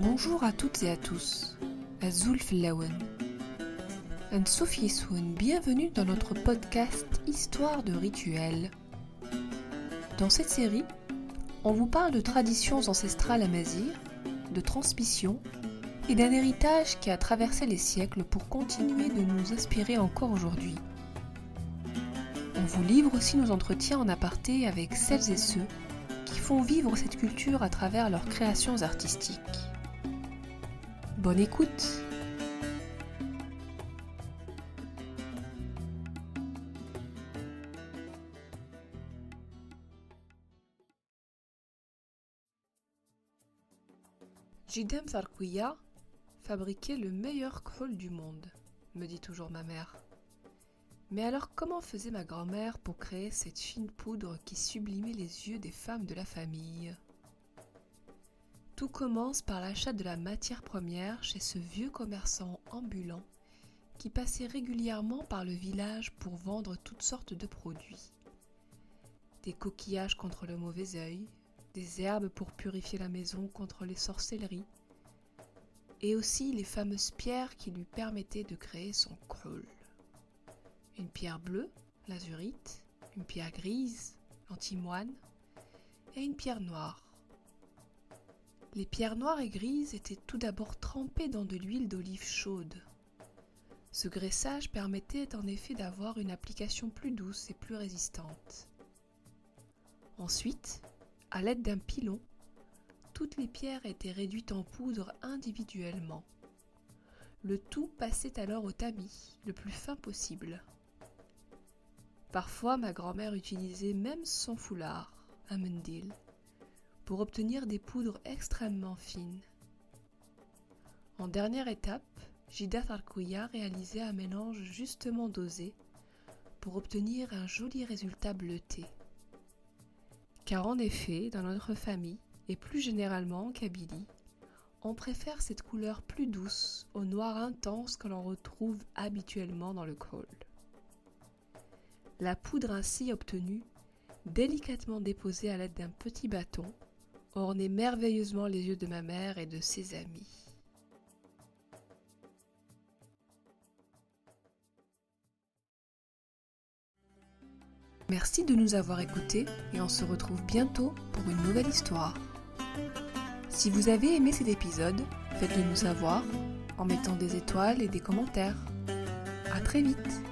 Bonjour à toutes et à tous. Azul Flawen. Un Soun, bienvenue dans notre podcast Histoire de rituels. Dans cette série, on vous parle de traditions ancestrales à Mazir, de transmission et d'un héritage qui a traversé les siècles pour continuer de nous inspirer encore aujourd'hui. On vous livre aussi nos entretiens en aparté avec celles et ceux qui font vivre cette culture à travers leurs créations artistiques. Bonne écoute Jidem Farkouya fabriquait le meilleur krol du monde, me dit toujours ma mère. Mais alors comment faisait ma grand-mère pour créer cette fine poudre qui sublimait les yeux des femmes de la famille? Tout commence par l'achat de la matière première chez ce vieux commerçant ambulant qui passait régulièrement par le village pour vendre toutes sortes de produits. Des coquillages contre le mauvais œil, des herbes pour purifier la maison contre les sorcelleries, et aussi les fameuses pierres qui lui permettaient de créer son krul. Une pierre bleue, l'azurite, une pierre grise, l'antimoine, et une pierre noire. Les pierres noires et grises étaient tout d'abord trempées dans de l'huile d'olive chaude. Ce graissage permettait en effet d'avoir une application plus douce et plus résistante. Ensuite, à l'aide d'un pilon, toutes les pierres étaient réduites en poudre individuellement. Le tout passait alors au tamis, le plus fin possible. Parfois, ma grand-mère utilisait même son foulard, un mendil, pour obtenir des poudres extrêmement fines. En dernière étape, Jida Farkouya réalisait un mélange justement dosé pour obtenir un joli résultat bleuté. Car en effet, dans notre famille, et plus généralement en Kabylie, on préfère cette couleur plus douce au noir intense que l'on retrouve habituellement dans le col. La poudre ainsi obtenue, délicatement déposée à l'aide d'un petit bâton, ornait merveilleusement les yeux de ma mère et de ses amis. Merci de nous avoir écoutés et on se retrouve bientôt pour une nouvelle histoire. Si vous avez aimé cet épisode, faites-le nous savoir en mettant des étoiles et des commentaires. A très vite